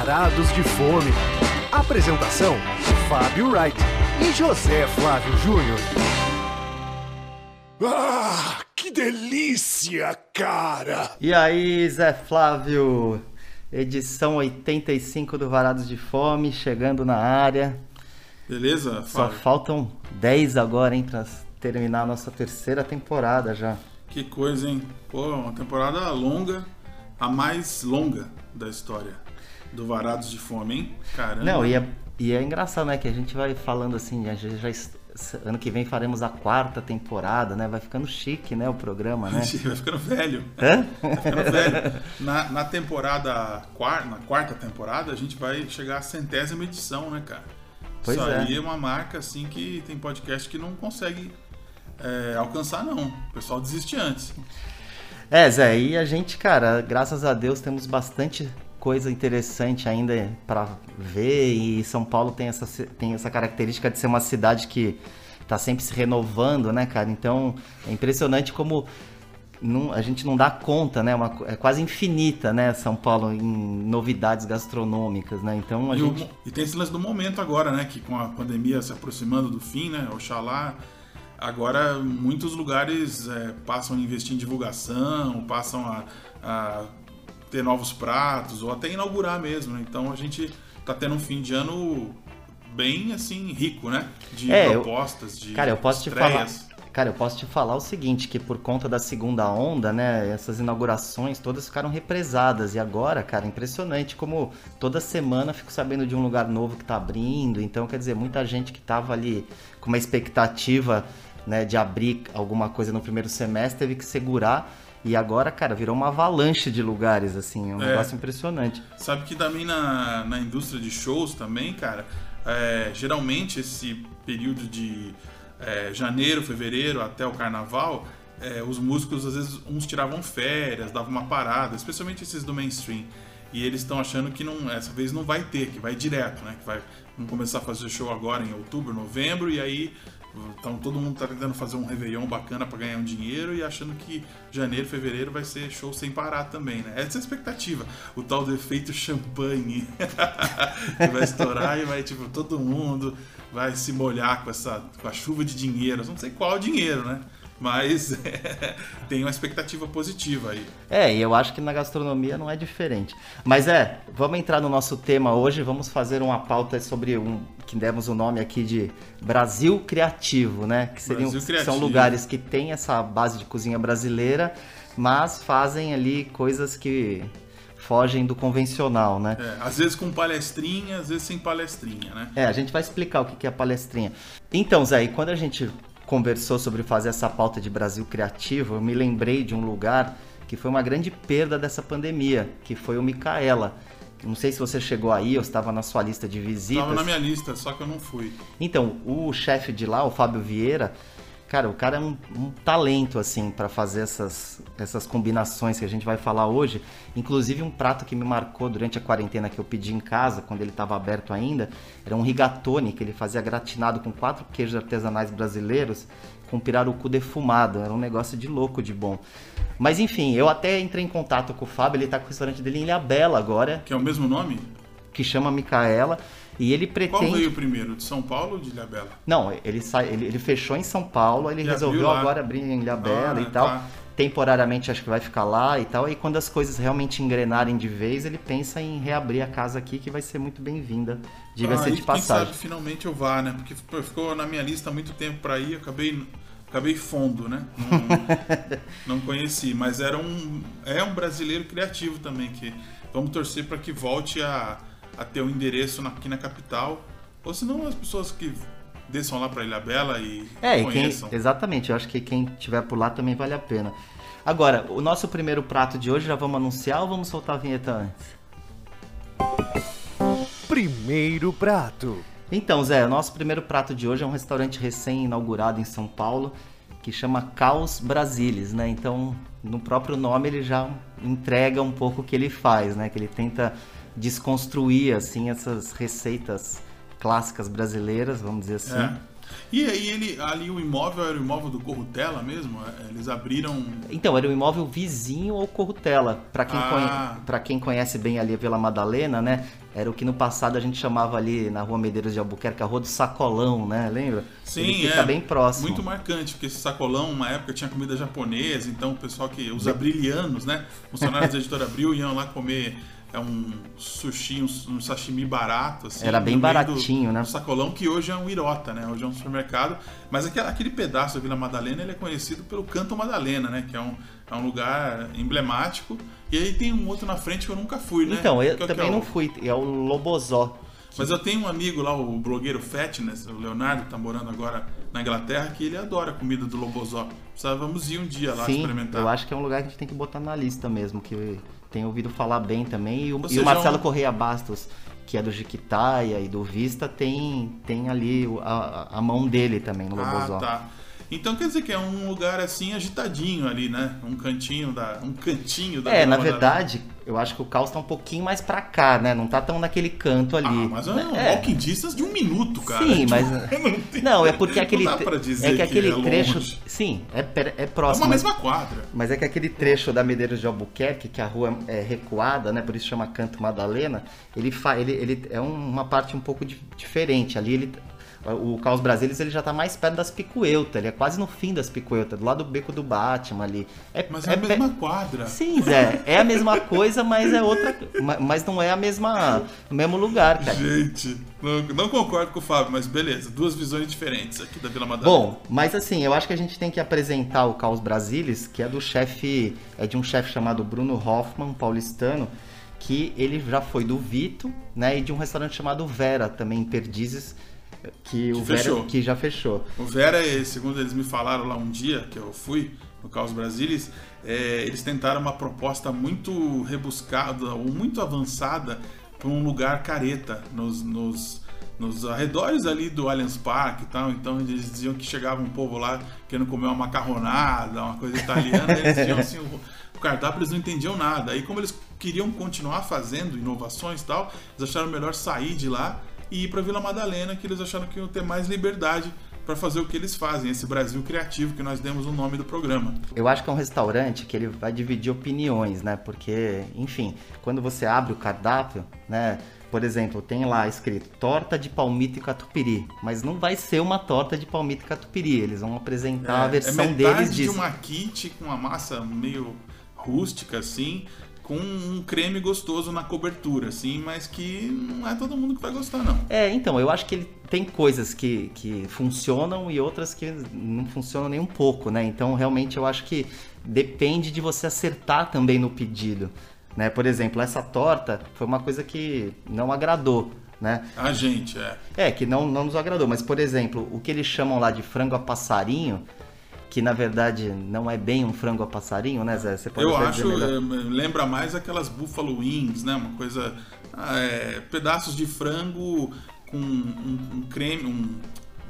Varados de Fome. Apresentação: Fábio Wright e José Flávio Júnior. Ah, que delícia, cara! E aí, Zé Flávio? Edição 85 do Varados de Fome, chegando na área. Beleza? Só Fábio? faltam 10 agora, hein, pra terminar a nossa terceira temporada já. Que coisa, hein? Pô, uma temporada longa, a mais longa da história do Varados de Fome, hein? Caramba. Não, e é, e é engraçado, né, que a gente vai falando assim, a gente já, ano que vem faremos a quarta temporada, né? Vai ficando chique, né, o programa, né? Vai ficando velho. Hã? Vai ficando velho. Na, na temporada, na quarta temporada, a gente vai chegar à centésima edição, né, cara? Pois Isso é. aí é uma marca, assim, que tem podcast que não consegue é, alcançar, não. O pessoal desiste antes. É, Zé, e a gente, cara, graças a Deus temos bastante coisa interessante ainda pra ver e São Paulo tem essa, tem essa característica de ser uma cidade que tá sempre se renovando, né, cara? Então é impressionante como não- a gente não dá conta, né? Uma é quase infinita, né, São Paulo, em novidades gastronômicas, né? Então a E, o- gente. e tem esse lance do momento agora, né? Que com a pandemia se aproximando do fim, né? Oxalá. Agora muitos lugares é, passam a investir em divulgação, passam a, a ter novos pratos, ou até inaugurar mesmo, né? Então a gente tá tendo um fim de ano bem assim, rico, né? De É, eu- propostas, de Cara, eu posso te falar. estreias. Cara, eu posso te falar o seguinte, que por conta da segunda onda, né, essas inaugurações todas ficaram represadas. E agora, cara, impressionante como toda semana eu fico sabendo de um lugar novo que tá abrindo. Então, quer dizer, muita gente que tava ali com uma expectativa, né, de abrir alguma coisa no primeiro semestre teve que segurar. E agora, cara, virou uma avalanche de lugares, assim, é um É. negócio impressionante. Sabe que também na, na indústria de shows também, cara, é, geralmente esse período de é, janeiro, fevereiro até o carnaval, é, os músicos às vezes uns tiravam férias, davam uma parada, especialmente esses do mainstream. E eles estão achando que não, essa vez não vai ter, que vai direto, né? Que vai vão começar a fazer show agora em outubro, novembro, e aí então todo mundo tá tentando fazer um Réveillon bacana para ganhar um dinheiro e achando que janeiro, fevereiro vai ser show sem parar também, né? Essa é a expectativa. O tal do efeito champanhe que vai estourar e vai, tipo, todo mundo vai se molhar com essa com a chuva de dinheiro. Não sei qual dinheiro, né? Mas tem uma expectativa positiva aí. É, e eu acho que na gastronomia não é diferente. Mas é, vamos entrar no nosso tema hoje, vamos fazer uma pauta sobre um que demos o nome aqui de Brasil Criativo, né? Que seriam que são lugares que têm essa base de cozinha brasileira, mas fazem ali coisas que fogem do convencional, né? É, às vezes com palestrinha, às vezes sem palestrinha, né? É, a gente vai explicar o que é palestrinha. Então, Zé, e quando a gente conversou sobre fazer essa pauta de Brasil Criativo, eu me lembrei de um lugar que foi uma grande perda dessa pandemia, que foi o Micaela. Não sei se você chegou aí ou estava na sua lista de visitas. Tava na minha lista, só que eu não fui. Então, o chefe de lá, o Fábio Vieira, cara, o cara é um, um talento, assim, para fazer essas, essas combinações que a gente vai falar hoje. Inclusive, um prato que me marcou durante a quarentena que eu pedi em casa, quando ele estava aberto ainda, era um rigatone que ele fazia gratinado com quatro queijos artesanais brasileiros com pirarucu defumado. Era um negócio de louco de bom. Mas enfim, eu até entrei em contato com o Fábio, ele tá com o restaurante dele em Ilhabela agora, Que é o mesmo nome? que chama Micaela, e ele Qual pretende... veio primeiro, de São Paulo ou de Ilhabela? Não, ele, sai, ele, ele fechou em São Paulo, ele resolveu lá. agora abrir em Ilhabela Ah, e tal. tá. Temporariamente acho que vai ficar lá e tal. E quando as coisas realmente engrenarem de vez, ele pensa em reabrir a casa aqui, que vai ser muito bem-vinda, diga-se Ah, de Quem passagem. sabe finalmente eu vá, né? Porque ficou na minha lista há muito tempo pra ir, acabei, acabei fundo, né? Não, não conheci, mas era um, é um brasileiro criativo também, que vamos torcer para que volte a, a ter um endereço aqui na capital. Ou senão as pessoas que desçam lá pra Ilhabela e É, e quem, conheçam. exatamente, eu acho que quem tiver por lá também vale a pena. Agora, o nosso primeiro prato de hoje já vamos anunciar ou vamos soltar a vinheta antes? Primeiro prato. Então, Zé, o nosso primeiro prato de hoje é um restaurante recém-inaugurado em São Paulo que chama Caos Brasilis, né? Então, no próprio nome ele já entrega um pouco o que ele faz, né? Que ele tenta desconstruir assim essas receitas clássicas brasileiras, vamos dizer assim. É. E aí ele, ali o imóvel era o imóvel do Corrutela mesmo? É, Eles abriram. Então, era um imóvel vizinho ao Corrutela. Para quem, Ah. conhe- quem conhece bem ali a Vila Madalena, né? Era o que no passado a gente chamava ali na rua Medeiros de Albuquerque a Rua do Sacolão, né? Lembra? Sim, Ele fica é. bem próximo. Muito marcante, porque esse sacolão, uma época, tinha comida japonesa, então o pessoal que. Os abrilianos, né? Funcionários da editora Abril iam lá comer é, um sushi, um, um sashimi barato, assim. Era bem baratinho, do, né? do sacolão, que hoje é um Irota, né? Hoje é um supermercado. Mas aquele, aquele pedaço da Vila Madalena ele é conhecido pelo Canto Madalena, né? Que é um, é um lugar emblemático. E aí tem um outro na frente que eu nunca fui, né? Então, eu Que é o que também é o- não fui. É o Lobozó. mas eu tenho um amigo lá, o blogueiro Fatness, o Leonardo, que tá morando agora na Inglaterra, que ele adora a comida do Lobozó. Precisávamos ir um dia lá Sim, experimentar. eu acho que é um lugar que a gente tem que botar na lista mesmo, que tenho ouvido falar bem também. E o, e o Marcelo um- Correia Bastos, que é do Jiquitaia e do Vista, tem, tem ali a, a mão dele também no Lobozó. Ah, tá. Então quer dizer que é um lugar assim agitadinho ali, né? Um cantinho da. Um cantinho da É, na Madalena. verdade, eu acho que o caos tá um pouquinho mais pra cá, né? Não tá tão naquele canto ali. Ah, mas é um É. walking distance de um minuto, cara. Sim, Tipo, mas. não, tem- Não, é porque aquele. Não dá pra dizer é que aquele é trecho. longe. Sim, é, é É próximo. uma mas- mesma quadra. Mas é que aquele trecho da Medeiros de Albuquerque, que a rua é recuada, né? Por isso chama Canto Madalena, ele, fa ele, ele é um- uma parte um pouco di- diferente. Ali ele. O Caos Brasilis ele já tá mais perto das Picuelta, ele é quase no fim das Picuelta, do lado do beco do Batman ali. É, Mas é, a pe- mesma quadra. Sim, Zé, é a mesma coisa, mas é outra. ma- Mas não é a mesma. o mesmo lugar, cara. Gente, não, não concordo com o Fábio, mas beleza. Duas visões diferentes aqui da Vila Madalena. Bom, mas assim, eu acho que a gente tem que apresentar o Caos Brasilis, que é do chefe, é de um chefe chamado Bruno Hoffman, paulistano, que ele já foi do Vito, né, e de um restaurante chamado Vera, também em Perdizes, que, o Vera fechou. que já fechou. O Vera, eh, segundo eles me falaram lá um dia que eu fui no Caos Brasilis, eh, eles tentaram uma proposta muito rebuscada ou muito avançada para um lugar careta nos, nos, nos arredores ali do Allianz Parque e tal. Então eles diziam que chegava um povo lá querendo comer uma macarronada, uma coisa italiana, eles diziam assim, o, o cardápio eles não entendiam nada. Aí como eles queriam continuar fazendo inovações e tal, eles acharam melhor sair de lá e ir para Vila Madalena, que eles acharam que iam ter mais liberdade para fazer o que eles fazem, esse Brasil criativo que nós demos o nome do programa. Eu acho que é um restaurante que ele vai dividir opiniões, né? Porque, enfim, quando você abre o cardápio, né? Por exemplo, tem lá escrito torta de palmito e catupiry, mas não vai ser uma torta de palmito e catupiry. Eles vão apresentar a versão é deles de disso. uma kit com uma massa meio rústica assim, com um creme gostoso na cobertura, assim, mas que não é todo mundo que vai gostar não. É, então, eu acho que ele tem coisas que, que funcionam e outras que não funcionam nem um pouco, né? Então, realmente, eu acho que depende de você acertar também no pedido, né? Por exemplo, essa torta foi uma coisa que não agradou, né? A gente, é. É, que não, não nos agradou, mas, por exemplo, o que eles chamam lá de frango a passarinho, que na verdade não é bem um frango a passarinho, né, Zé? Você pode Eu acho, eh, lembra mais aquelas Buffalo Wings, né? Uma coisa, ah, é, pedaços de frango com um, um creme, um,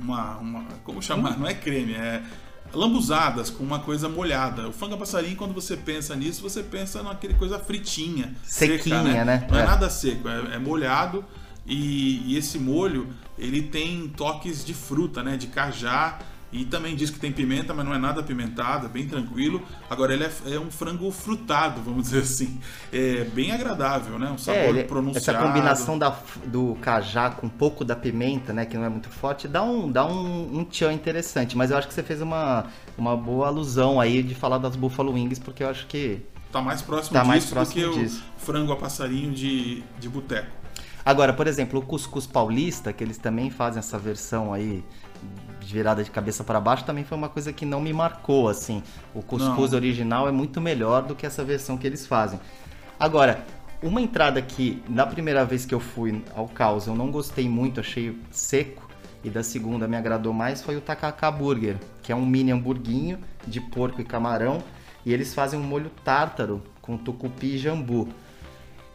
uma, uma, como chamar? Não é creme, é lambuzadas com uma coisa molhada. O frango a passarinho, quando você pensa nisso, você pensa naquele coisa fritinha, Sequinha, seca, né? Não é, É. nada seco, é, é molhado e, e esse molho ele tem toques de fruta, né? De cajá. E também diz que tem pimenta, mas não é nada apimentado, é bem tranquilo. Agora ele é, é um frango frutado, vamos dizer assim. É bem agradável, né? Um sabor É, ele- pronunciado. essa combinação da, do cajá com um pouco da pimenta, né, que não é muito forte, dá um, dá um, um tchan interessante. Mas eu acho que você fez uma, uma boa alusão aí de falar das Buffalo Wings, porque eu acho que... Tá mais próximo Tá disso mais do próximo que disso. o frango a passarinho de, de boteco. Agora, por exemplo, o cuscuz paulista, que eles também fazem essa versão aí virada de cabeça para baixo, também foi uma coisa que não me marcou, assim. O cuscuz Não. original é muito melhor do que essa versão que eles fazem. Agora, uma entrada que, na primeira vez que eu fui ao caos, eu não gostei muito, achei seco, e da segunda me agradou mais, foi o Takaka Burger, que é um mini hamburguinho de porco e camarão, e eles fazem um molho tártaro com tucupi e jambu.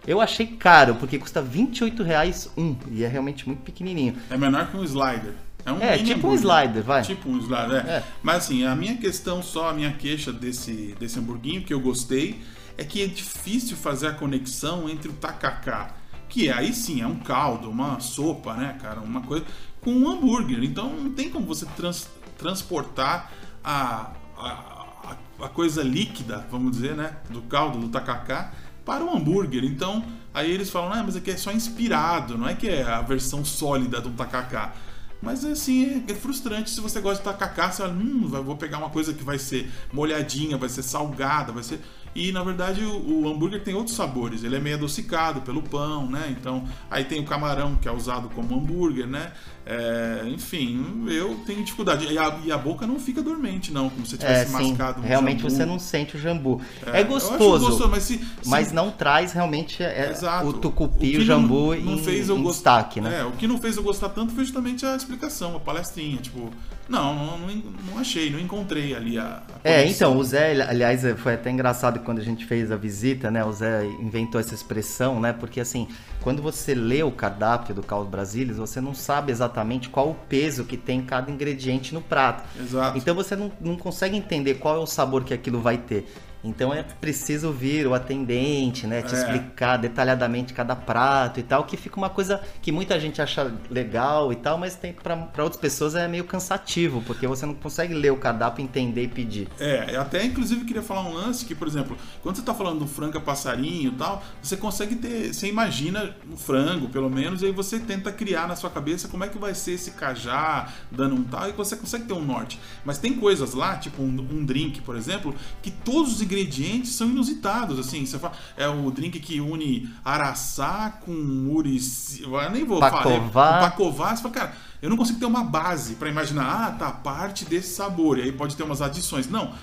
Eu achei caro, porque custa 28 reais um, e é realmente muito pequenininho. É menor que um slider. É, um É, tipo um hambúrguer. slider, vai. Tipo um slider, é. É. Mas assim, a minha questão só, a minha queixa desse, desse hamburguinho que eu gostei, é que é difícil fazer a conexão entre o tacacá, que é, aí sim é um caldo, uma sopa, né, cara? Uma coisa. com um hambúrguer. Então não tem como você trans, transportar a, a, a, coisa líquida, vamos dizer, né, do caldo, do tacacá, para o hambúrguer. Então aí eles falam, ah, mas aqui é só inspirado, não é que é a versão sólida do tacacá. Mas assim, é, é frustrante se você gosta de tacacá, você fala, hum, vou pegar uma coisa que vai ser molhadinha, vai ser salgada, vai ser. E na verdade o, o, hambúrguer tem outros sabores. Ele é meio adocicado pelo pão, né? Então aí tem o camarão que é usado como hambúrguer, né? É, enfim, eu tenho dificuldade. E a, e a, boca não fica dormente, não, como se tivesse é, mascado um Realmente jambu. você não sente o jambu. É, é gostoso, gostoso, mas, se, se... mas não traz realmente é, o tucupi, o, o jambu não, não em, fez eu em gost... destaque, né? É, o que não fez eu gostar tanto foi justamente a explicação, a palestrinha. Tipo, não, não, não, achei, não encontrei ali a. a é, então, o Zé, aliás, foi até engraçado quando a gente fez a visita, né? O Zé inventou essa expressão, né? Porque assim, quando você lê o cardápio do Caldo Brasilis, você não sabe exatamente qual o peso que tem cada ingrediente no prato. Exato. Então você não, não consegue entender qual é o sabor que aquilo vai ter. Então é preciso vir o atendente, né, te é. explicar detalhadamente cada prato e tal, que fica uma coisa que muita gente acha legal e tal, mas tem para outras pessoas é meio cansativo, porque você não consegue ler o cardápio, entender e pedir. É, eu até inclusive queria falar um lance que, por exemplo, quando você está falando do frango passarinho e tal, você consegue ter, você imagina o frango, pelo menos, e aí você tenta criar na sua cabeça como é que vai ser esse cajá dando um tal, e você consegue ter um norte. Mas tem coisas lá, tipo um, um drink, por exemplo, que todos os ingredientes ingredientes são inusitados, assim. Você fala, é o drink que une araçá com urici. Eu nem vou Pacová. falar. Pacová. Você fala, cara, eu não consigo ter uma base para imaginar, ah, tá, parte desse sabor. E aí pode ter umas adições. Não,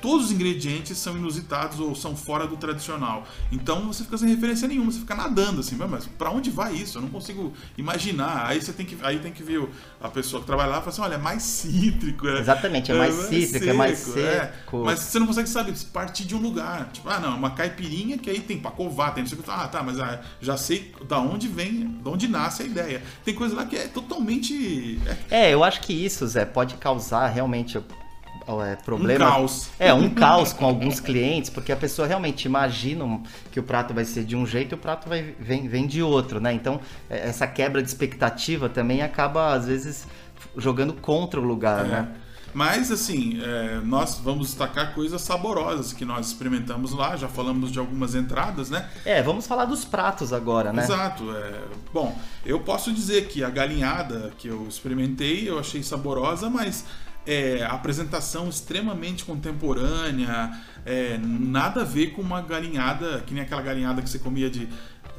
todos os ingredientes são inusitados ou são fora do tradicional. Então você fica sem referência nenhuma, você fica nadando assim, mas para onde vai isso? Eu não consigo imaginar. Aí você tem que, aí tem que ver a pessoa que trabalha lá e fala assim, olha, é mais cítrico. É, Exatamente, é mais é, cítrico, seco, é mais é. seco. É. Mas você não consegue saber partir de um lugar. Tipo, ah, não, uma caipirinha que aí tem pacová, tem não sei o que. Ah, tá, mas ah, já sei da onde vem, de onde nasce a ideia. Tem coisa lá que é totalmente. É, é eu acho que isso, Zé, pode causar realmente é, problema. Um caos. É, um caos com alguns clientes, porque a pessoa realmente imagina que o prato vai ser de um jeito e o prato vai, vem, vem de outro, né? Então, é, essa quebra de expectativa também acaba, às vezes, jogando contra o lugar, é. né? Mas, assim, é, nós vamos destacar coisas saborosas que nós experimentamos lá. Já falamos de algumas entradas, né? É, vamos falar dos pratos agora, né? Exato. É, bom, eu posso dizer que a galinhada que eu experimentei, eu achei saborosa, mas é, apresentação extremamente contemporânea, é, nada a ver com uma galinhada, que nem aquela galinhada que você comia de,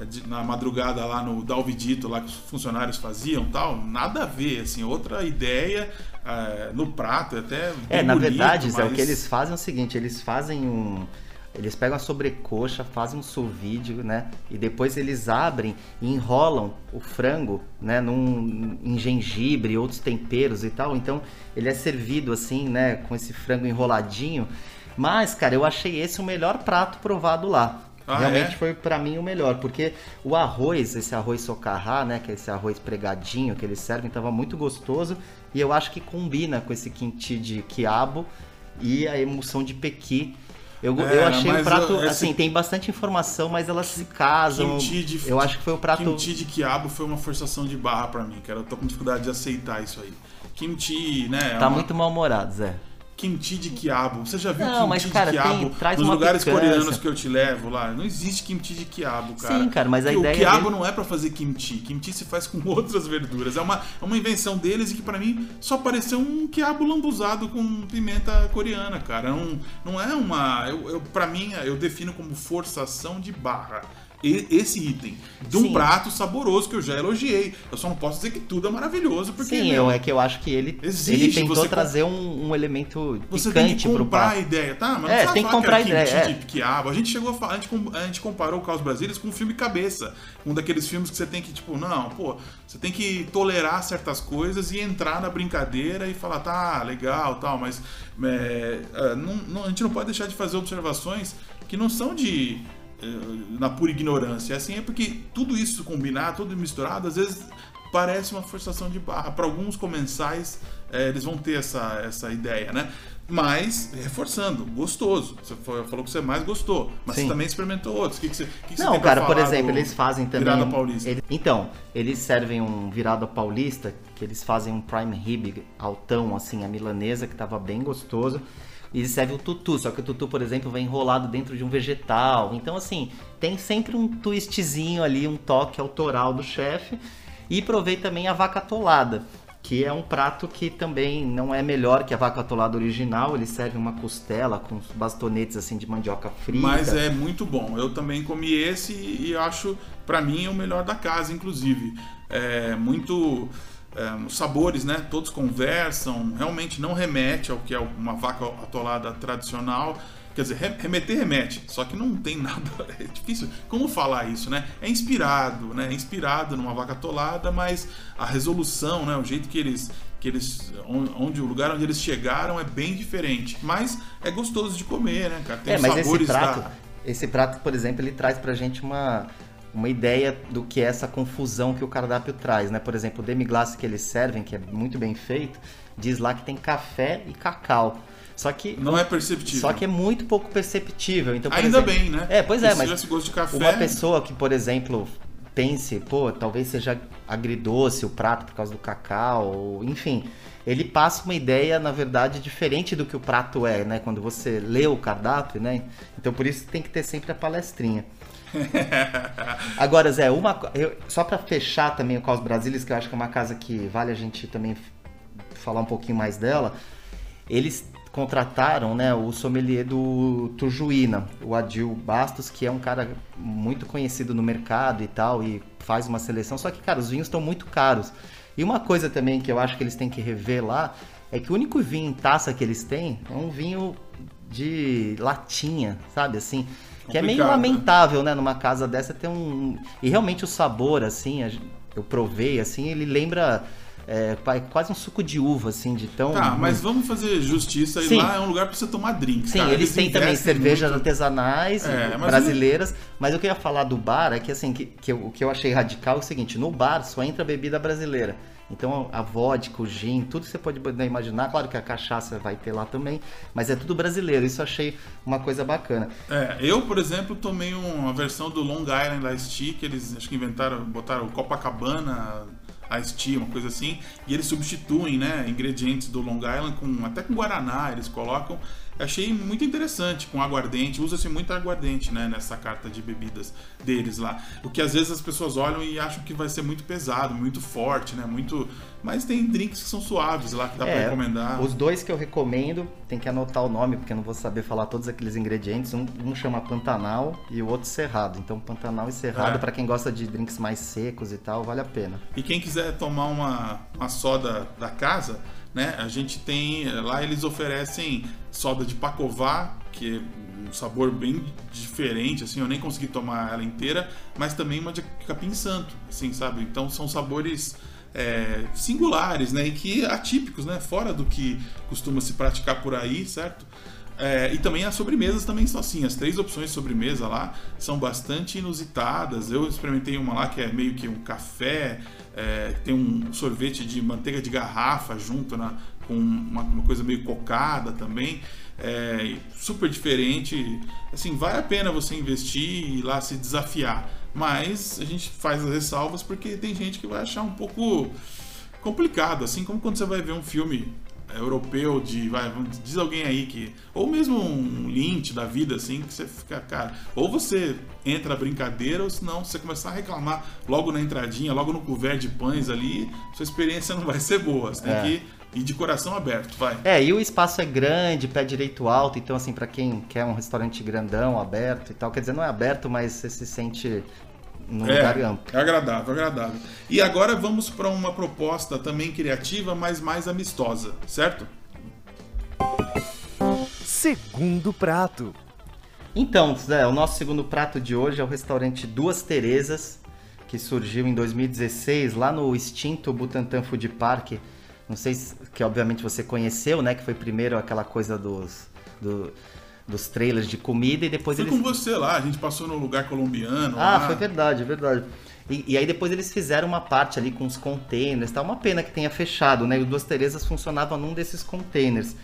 de na madrugada lá no Dalvidito, lá que os funcionários faziam tal, nada a ver, assim, outra ideia é, no prato, até. É, na bonito, verdade, mas... Zé, o que eles fazem é o seguinte: eles fazem um eles pegam a sobrecoxa, fazem um sous né? E depois eles abrem e enrolam o frango, né? Num, em gengibre, outros temperos e tal. Então ele é servido assim, né? Com esse frango enroladinho. Mas, cara, eu achei esse o melhor prato provado lá. Ah, Realmente é? foi para mim o melhor, porque o arroz, esse arroz socarrá, né, que é esse arroz pregadinho que eles servem, tava muito gostoso e eu acho que combina com esse quinti de quiabo e a emulsão de pequi eu, é, eu achei o prato, assim, tem bastante informação, mas elas se casam. De, eu acho que foi o prato. Kimchi de quiabo foi uma forçação de barra para mim, cara. Eu tô com dificuldade de aceitar isso aí. Kimchi, né? É tá uma... muito mal-humorado, Zé kimchi de quiabo. Você já viu não, kimchi mas, cara, de quiabo tem, nos lugares picância. coreanos que eu te levo lá? Não existe kimchi de quiabo, cara. Sim, cara, mas a Porque ideia. O quiabo dele... não é para fazer kimchi. Kimchi se faz com outras verduras. É uma, é uma invenção deles e que para mim só pareceu um quiabo lambuzado com pimenta coreana, cara. Não, não é uma. Eu, eu, para mim, eu defino como forçação de barra esse item de um Sim. prato saboroso que eu já elogiei. Eu só não posso dizer que tudo é maravilhoso, porque. Sim, eu, é que eu acho que ele, existe, ele tentou trazer um, um, elemento você tem que comprar a ideia, tá? Mas é, tem que comprar a ideia. É. De quiabo. A gente chegou a falar, a gente, a gente comparou o Caos Brasileiros com um filme cabeça. Um daqueles filmes que você tem que, tipo, não, pô, você tem que tolerar certas coisas e entrar na brincadeira e falar, tá, legal, tal, mas é, é não, não, a gente não pode deixar de fazer observações que não são de na pura ignorância. Assim é porque tudo isso combinar, tudo misturado, às vezes parece uma forçação de barra. Para alguns comensais, é, eles vão ter essa, essa ideia, né? Mas, reforçando, gostoso. Você falou que você mais gostou, mas Sim. você também experimentou outros. O que, que você, que que você Não, pra cara, por exemplo, eles fazem também. Virada Paulista. ele- então, eles servem um virada paulista, que eles fazem um prime rib altão, assim, a milanesa, que tava bem gostoso. E eles servem o tutu, só que o tutu, por exemplo, vem enrolado dentro de um vegetal. Então, assim, tem sempre um twistzinho ali, um toque autoral do chefe. E provei também a vaca atolada, que é um prato que também não é melhor que a vaca atolada original. Ele serve uma costela com bastonetes assim de mandioca frita. Mas é muito bom. Eu também comi esse e acho, pra mim, o melhor da casa, inclusive. É muito. É, os sabores, né? Todos conversam. Realmente não remete ao que é uma vaca atolada tradicional. Quer dizer, re- remeter remete, só que não tem nada. É difícil. Como falar isso, né? É inspirado, né? É inspirado numa vaca atolada, mas a resolução, né? O jeito que eles. Que eles, on- onde o lugar onde eles chegaram é bem diferente, mas é gostoso de comer, né, cara? Tem é, mas esse sabores prato, da, esse prato, por exemplo, ele traz pra gente uma, uma ideia do que é essa confusão que o cardápio traz, né? Por exemplo, o demi-glace que eles servem, que é muito bem feito, diz lá que tem café e cacau. Só que Não é perceptível. só que é muito pouco perceptível. Então, por Ainda exemplo- bem, né? É, pois é, Porque mas gosto de café. uma pessoa que, por exemplo, pense, pô, talvez seja agridoce o prato por causa do cacau, ou- enfim, ele passa uma ideia, na verdade, diferente do que o prato é, né? Quando você lê o cardápio, né? Então por isso tem que ter sempre a palestrinha. Agora, Zé, uma eu- só pra fechar também o Caos Brasilis, que eu acho que é uma casa que vale a gente também falar um pouquinho mais dela. Eles contrataram, né, o sommelier do Tujuína, o Adil Bastos, que é um cara muito conhecido no mercado e tal, e faz uma seleção. Só que, cara, os vinhos estão muito caros. E uma coisa também que eu acho que eles têm que rever lá é que o único vinho em taça que eles têm é um vinho de latinha, sabe assim? Que é meio né? lamentável, né? Numa casa dessa ter um. E realmente o sabor, assim, eu provei, assim, ele lembra é, quase um suco de uva, assim, de tão. Tá, mas vamos fazer justiça. E lá é um lugar pra você tomar drink. Sim, cara. eles, têm também cervejas muito. artesanais É, mas brasileiras, mas o que eu ia falar do bar é que assim, que, que eu- o que eu achei radical é o seguinte, no bar só entra bebida brasileira. Então a vodka, o gin, tudo que você pode imaginar, claro que a cachaça vai ter lá também, mas é tudo brasileiro. Isso achei uma coisa bacana. É, eu, por exemplo, tomei uma versão do Long Island Iced Tea, que eles acho que inventaram, botaram Copacabana Iced Tea, uma coisa assim, e eles substituem, né, ingredientes do Long Island com até com guaraná, eles colocam. Achei muito interessante com aguardente, usa-se muito aguardente, né, nessa carta de bebidas deles lá. O que às vezes as pessoas olham e acham que vai ser muito pesado, muito forte, né, muito, mas tem drinks que são suaves lá que dá pra É, recomendar. Os dois que eu recomendo, tem que anotar o nome, porque eu não vou saber falar todos aqueles ingredientes. Um, um chama Pantanal e o outro Cerrado. Então, Pantanal e Cerrado, É. pra quem gosta de drinks mais secos e tal, vale a pena. E quem quiser tomar uma, uma soda da casa, né? A gente tem. Lá eles oferecem soda de Pacová, que é um sabor bem diferente, assim, eu nem consegui tomar ela inteira, mas também uma de capim santo, assim, sabe? Então são sabores é, singulares, né? E que atípicos, né? Fora do que costuma se praticar por aí, certo? É, e também as sobremesas também são assim. As três opções de sobremesa lá são bastante inusitadas. Eu experimentei uma lá que é meio que um café, é, tem um sorvete de manteiga de garrafa junto na, com uma, uma coisa meio cocada também. É, super diferente. Assim, vale a pena você investir e ir lá se desafiar. Mas a gente faz as ressalvas porque tem gente que vai achar um pouco complicado, assim como quando você vai ver um filme europeu de, vai, diz alguém aí que, ou mesmo um Lynch da vida, assim, que você fica, cara, ou você entra brincadeira, ou senão você começar a reclamar logo na entradinha, logo no couvert de pães ali, sua experiência não vai ser boa, você tem É. que ir de coração aberto, vai. É, e o espaço é grande, pé direito alto, então assim, pra quem quer um restaurante grandão, aberto e tal, quer dizer, não é aberto, mas você se sente num lugar amplo. É agradável, agradável. E agora vamos para uma proposta também criativa, mas mais amistosa, certo? Segundo prato. Então, Zé, o nosso segundo prato de hoje é o restaurante Duas Terezas, que surgiu em 2016 lá no extinto Butantã Food Park. Não sei se que obviamente você conheceu, né? Que foi primeiro aquela coisa dos, do- dos trailers de comida e depois Fui eles com você lá, a gente passou no lugar colombiano. Ah, lá. foi verdade, verdade. E, e, aí depois eles fizeram uma parte ali com os containers, tá? Uma pena que tenha fechado, né? E o Duas Terezas funcionava num desses containers.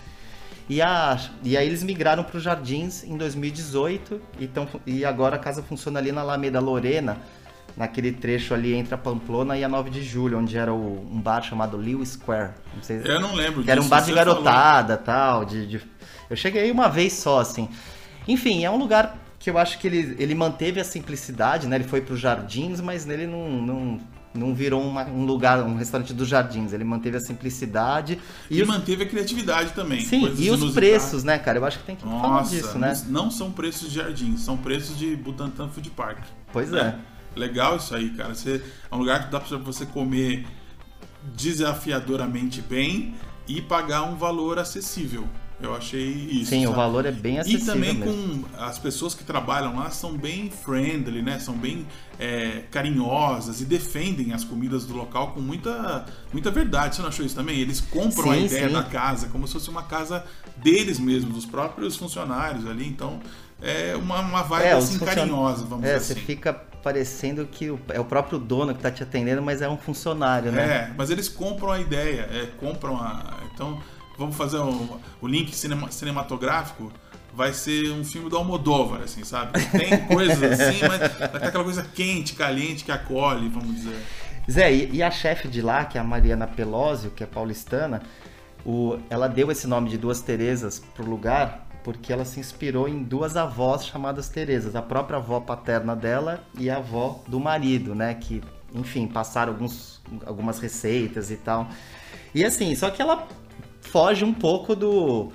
E, a, e aí eles migraram para os Jardins em 2018 e, tão, e agora a casa funciona ali na Alameda Lorena, naquele trecho ali entre a Pamplona e a 9 de Julho, onde era o, um bar chamado Liu Square. Não sei, eu não lembro disso. Era um bar de garotada tal. De, de, Eu cheguei uma vez só, assim. Enfim, é um lugar que eu acho que ele, ele manteve a simplicidade, né? Ele foi para os Jardins, mas nele não, não, não virou uma, um lugar, um restaurante dos Jardins. Ele manteve a simplicidade. E, e os... manteve a criatividade também. Sim, e os preços, né, cara? Eu acho que tem que Nossa, falar disso, né? Não são preços de Jardins, são preços de Butantan Food Park. Pois é. é. Legal isso aí, cara. Você, é um lugar que dá para você comer desafiadoramente bem e pagar um valor acessível. Eu achei isso. Sim, sabe? o valor é bem acessível. E também mesmo. com as pessoas que trabalham lá são bem friendly, né? São bem é, carinhosas e defendem as comidas do local com muita, muita verdade. Você não achou isso também? Eles compram sim, a ideia sim. da casa como se fosse uma casa deles mesmos, dos próprios funcionários ali. Então é uma, uma vibe é, assim carinhosa, vamos é, dizer assim. Você fica parecendo que é o próprio dono que está te atendendo, mas é um funcionário, né? É, mas eles compram a ideia, é, compram a. Então, vamos fazer um, o link cinema, cinematográfico. Vai ser um filme do Almodóvar, assim, sabe? Tem coisas assim, mas vai aquela coisa quente, caliente que acolhe, vamos dizer. Zé, e, e a chefe de lá, que é a Mariana Pelósio, que é paulistana, o, ela deu esse nome de Duas Terezas pro lugar porque ela se inspirou em duas avós chamadas Terezas, a própria avó paterna dela e a avó do marido, né, que, enfim, passaram alguns, algumas receitas e tal. E assim, só que ela foge um pouco do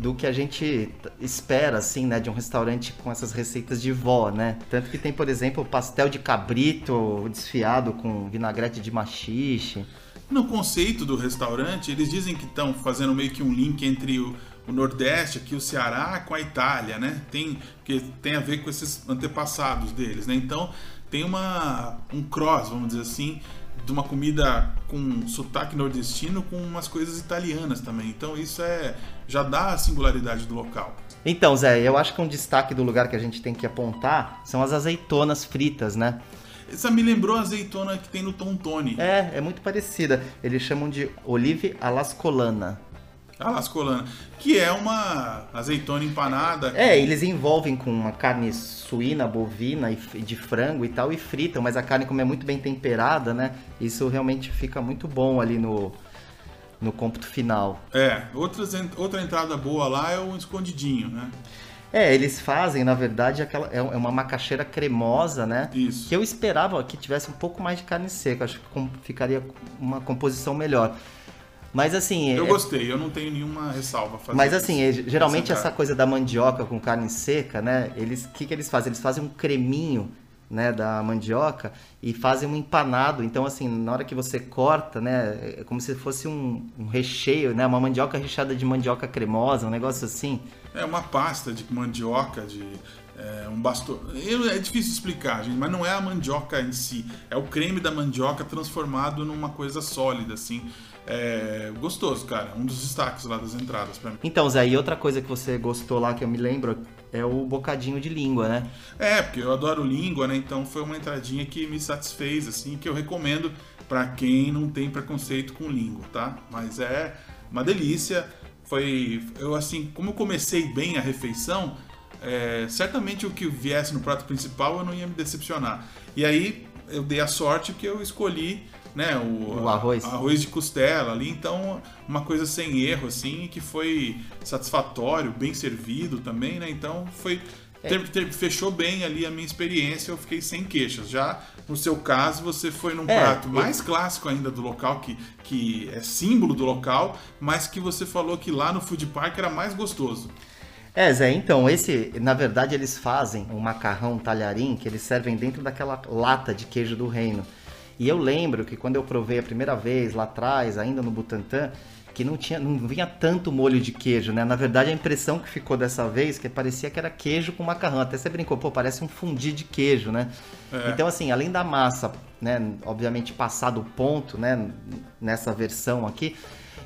do que a gente espera, assim, né, de um restaurante com essas receitas de vó, né? Tanto que tem, por exemplo, pastel de cabrito desfiado com vinagrete de machixe. No conceito do restaurante, eles dizem que estão fazendo meio que um link entre o, o Nordeste, aqui o Ceará, com a Itália, né? Tem, que tem a ver com esses antepassados deles, né? Então tem uma, um cross, vamos dizer assim, de uma comida com sotaque nordestino com umas coisas italianas também. Então isso é já dá a singularidade do local. Então, Zé, eu acho que um destaque do lugar que a gente tem que apontar são as azeitonas fritas, né? Essa me lembrou a azeitona que tem no Tontone. É, é muito parecida. Eles chamam de olive alascolana. Alascolana, que é uma azeitona empanada. É, eles envolvem com uma carne suína, bovina e de frango e tal e fritam, mas a carne como é muito bem temperada, né? Isso realmente fica muito bom ali no no cômputo final. É, outras, outra entrada boa lá é o escondidinho, né? É, eles fazem, na verdade, aquela é, é uma macaxeira cremosa, né? Isso. Que eu esperava que tivesse um pouco mais de carne seca, acho que ficaria uma composição melhor. Mas assim. Eu é... gostei, eu não tenho nenhuma ressalva a fazer. Mas assim, é, geralmente essa coisa da mandioca com carne seca, né? Eles, o que, que eles fazem? Eles fazem um creminho né, da mandioca e fazem um empanado. Então, assim, na hora que você corta, né, é como se fosse um, um, recheio, né, uma mandioca recheada de mandioca cremosa, um negócio assim. É uma pasta de mandioca, de é, um bastão. É difícil explicar, gente, mas não é a mandioca em si, é o creme da mandioca transformado numa coisa sólida, assim. É gostoso, cara. Um dos destaques lá das entradas para mim. Então, Zé, e outra coisa que você gostou lá que eu me lembro é o bocadinho de língua, né? É, porque eu adoro língua, né? Então foi uma entradinha que me satisfez, assim, que eu recomendo para quem não tem preconceito com língua, tá? Mas é uma delícia. Foi, eu assim, como eu comecei bem a refeição, é, certamente o que viesse no prato principal eu não ia me decepcionar. E aí eu dei a sorte que eu escolhi né, o, o arroz. arroz de costela ali, então uma coisa sem erro assim, que foi satisfatório, bem servido também, né? Então foi é. ter, ter, fechou bem ali a minha experiência, eu fiquei sem queixas. Já no seu caso, você foi num é, prato mais clássico ainda do local, que, que é símbolo do local, mas que você falou que lá no Food Park era mais gostoso. É, Zé, então, esse, na verdade, eles fazem um macarrão talharim que eles servem dentro daquela lata de queijo do reino. E eu lembro que quando eu provei a primeira vez lá atrás, ainda no Butantã, que não tinha, não vinha tanto molho de queijo, né? Na verdade, a impressão que ficou dessa vez que parecia que era queijo com macarrão. Até você brincou, pô, parece um fundi de queijo, né? É. Então, assim, além da massa, né, obviamente passado o ponto, né, nessa versão aqui,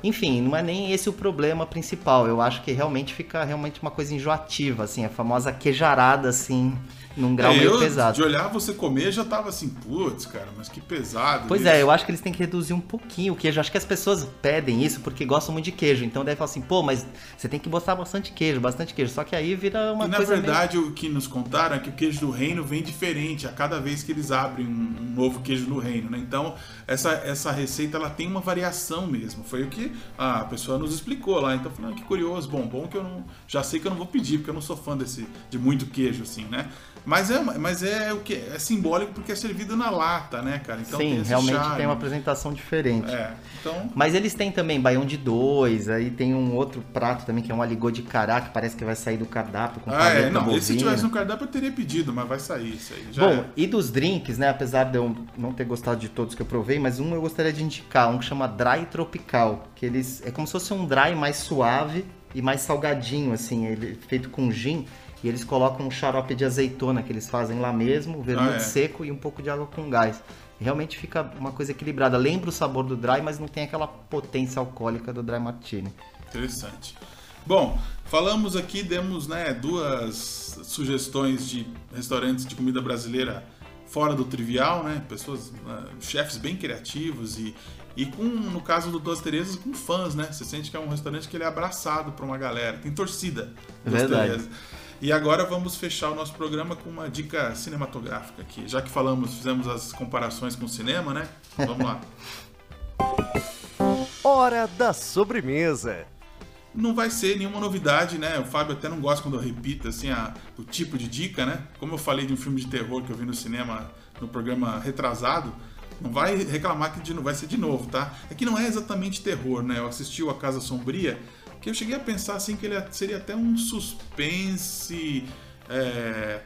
Enfim, não é nem esse o problema principal. Eu acho que realmente fica realmente uma coisa enjoativa, assim, a famosa queijarada, assim, num grau É, meio eu, pesado. De olhar você comer, já tava assim, putz, cara, mas que pesado. Pois isso. é, eu acho que eles têm que reduzir um pouquinho o queijo. Acho que as pessoas pedem isso porque gostam muito de queijo. Então deve falar assim, pô, mas você tem que botar bastante queijo, bastante queijo. Só que aí vira uma E na coisa meio- verdade, o que nos contaram é que o queijo do reino vem diferente a cada vez que eles abrem um, um novo queijo do reino, né? Então, essa, essa receita ela tem uma variação mesmo. Foi o que a pessoa nos explicou lá. Então, falando que curioso, bom, bom que eu não já sei que eu não vou pedir, porque eu não sou fã desse de muito queijo assim, né? Mas é, mas é o que é simbólico porque é servido na lata, né, cara? Então tem Sim, esse realmente charme. tem uma apresentação diferente. É. Então, Mas eles têm também baião de dois, aí tem um outro prato também que é um aligô de cará, que parece que vai sair do cardápio com ah, é, não, esse se bovina. tivesse no cardápio eu teria pedido, mas vai sair isso aí. Já Bom, é. e dos drinks, né? Apesar de eu não ter gostado de todos que eu provei, mas um eu gostaria de indicar, um que chama Dry Tropical, que eles é como se fosse um dry mais suave e mais salgadinho, assim, ele é feito com gin. E eles colocam um xarope de azeitona que eles fazem lá mesmo, vermute Ah, é. seco e um pouco de água com gás. Realmente fica uma coisa equilibrada. Lembra o sabor do dry, mas não tem aquela potência alcoólica do dry martini. Interessante. Bom, falamos aqui, demos né, duas sugestões de restaurantes de comida brasileira fora do trivial, né? Pessoas, ah, chefes bem criativos e, e com, no caso do Duas Terezas, com fãs, né? Você sente que é um restaurante que ele é abraçado por uma galera, tem torcida. Duas Verdade. Terezas. E agora vamos fechar o nosso programa com uma dica cinematográfica aqui. Já que falamos, fizemos as comparações com o cinema, né? Vamos lá. Hora da sobremesa. não vai ser nenhuma novidade, né? O Fábio até não gosta quando eu repito assim a, o tipo de dica, né? Como eu falei de um filme de terror que eu vi no cinema no programa retrasado, não vai reclamar que de, não vai ser de novo, tá? É que não é exatamente terror, né? Eu assisti o A Casa Sombria, que eu cheguei a pensar assim que ele seria até um suspense é,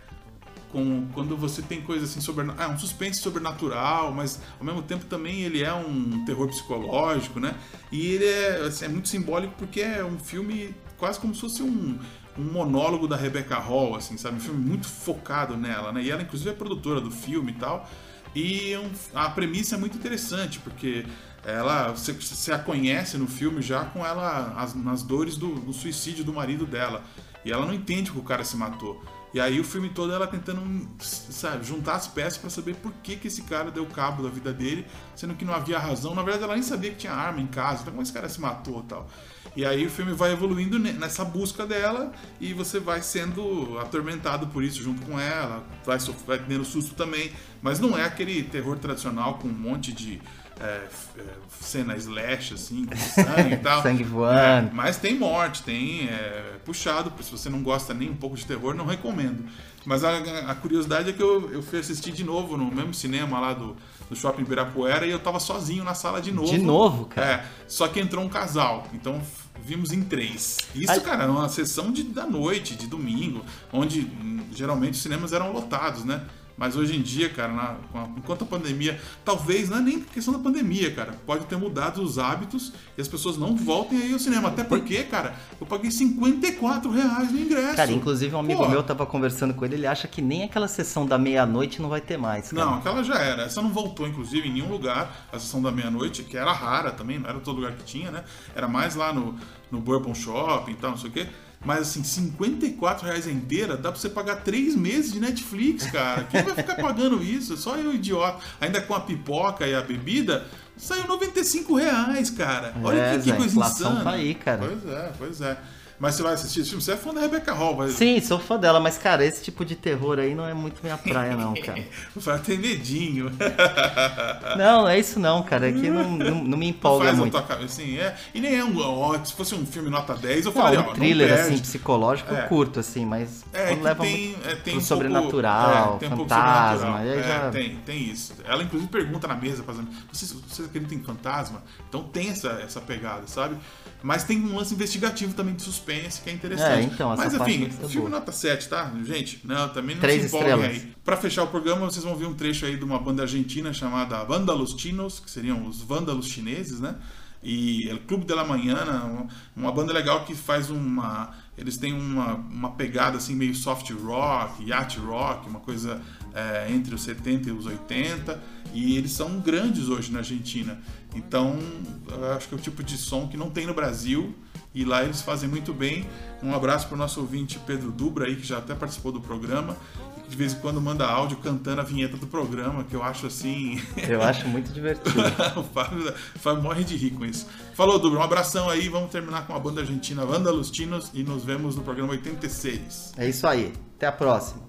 com, quando você tem coisa assim sobre ah, um suspense sobrenatural, mas ao mesmo tempo também ele é um terror psicológico, né? E ele é, assim, é muito simbólico porque é um filme quase como se fosse um, um monólogo da Rebecca Hall, assim, sabe? Um filme muito focado nela, né? E ela inclusive é produtora do filme e tal. E um- a premissa é muito interessante porque ela você, você a conhece no filme já com ela as, nas dores do, do suicídio do marido dela. E ela não entende que o cara se matou. E aí o filme todo ela tentando sabe, juntar as peças pra saber por que, que esse cara deu cabo da vida dele sendo que não havia razão. Na verdade ela nem sabia que tinha arma em casa. Então como esse cara se matou tal? E aí o filme vai evoluindo ne- nessa busca dela e você vai sendo atormentado por isso junto com ela, vai, vai tendo susto também, mas não é aquele terror tradicional com um monte de é, é, cena slash, assim, com sangue e tal. Sangue voando. É, mas tem morte, tem é, puxado, se você não gosta nem um pouco de terror, não recomendo. Mas a, a curiosidade é que eu, eu fui assistir de novo no mesmo cinema lá do, do Shopping Ibirapuera e eu tava sozinho na sala de novo. De novo, cara? É, só que entrou um casal, então vimos em três. Isso, Ai. cara, é uma sessão de, da noite, de domingo, onde hum, geralmente os cinemas eram lotados, né? Mas hoje em dia, cara, na- enquanto a pandemia, talvez não é nem questão da pandemia, cara, pode ter mudado os hábitos e as pessoas não voltem aí ao cinema. Até porque, cara, eu paguei 54 reais no ingresso. Cara, inclusive um amigo Pô, meu tava conversando com ele, ele acha que nem aquela sessão da meia-noite não vai ter mais, cara. Não, aquela já era. Essa não voltou, inclusive, em nenhum lugar. A sessão da meia-noite, que era rara também, não era todo lugar que tinha, né? Era mais lá no, no Bourbon Shopping e tal, não sei o quê. Mas assim, 54 reais a inteira, dá pra você pagar três meses de Netflix, cara. Quem vai ficar pagando isso? Só eu, idiota. Ainda com a pipoca e a bebida, saiu 95 reais, cara. Olha É, que, que coisa inflação insana. tá aí, cara. Pois é, pois é. Mas você vai assistir esse filme? Você é fã da Rebecca Hall, vai... Sim, sou fã dela, mas cara, esse tipo de terror aí não é muito minha praia, não, cara. Vai ter medinho. Não, é isso não, cara. É que não, não, não me empolga faz muito. tua assim, é. E nem é um. ó, se fosse um filme nota 10, eu Não, falaria, ó, um thriller não assim, psicológico, É. curto, assim, mas É, leva tem, muito é, tem um pouco- sobrenatural, é, tem um pouco fantasma, sobrenatural. aí É, já... tem, tem isso. Ela inclusive pergunta na mesa, fazendo, você, você acredita em fantasma? Então tem essa, essa pegada, sabe? Mas tem um lance investigativo também de suspense que é interessante. É, então, Mas enfim, filme nota 7, tá? Gente, não, também não Três se empolguem estrelas. aí. Pra fechar o programa, vocês vão ver um trecho aí de uma banda argentina chamada Vândalos Chinos, que seriam os vândalos chineses, né? E El Clube de la Manhã, uma, banda legal que faz uma eles têm uma, uma pegada assim meio soft rock, yacht rock, uma coisa é, entre os 70 e os 80, e eles são grandes hoje na Argentina. Então, eu acho que é o tipo de som que não tem no Brasil e lá eles fazem muito bem. Um abraço para o nosso ouvinte Pedro Dubra aí, que já até participou do programa e que de vez em quando manda áudio cantando a vinheta do programa, que eu acho assim. Eu acho muito divertido. o Fábio, o Fábio morre de rir com isso. Falou, Dubra, um abração aí. Vamos terminar com a banda argentina Vandalustinos e nos vemos no programa 86. É isso aí. Até a próxima.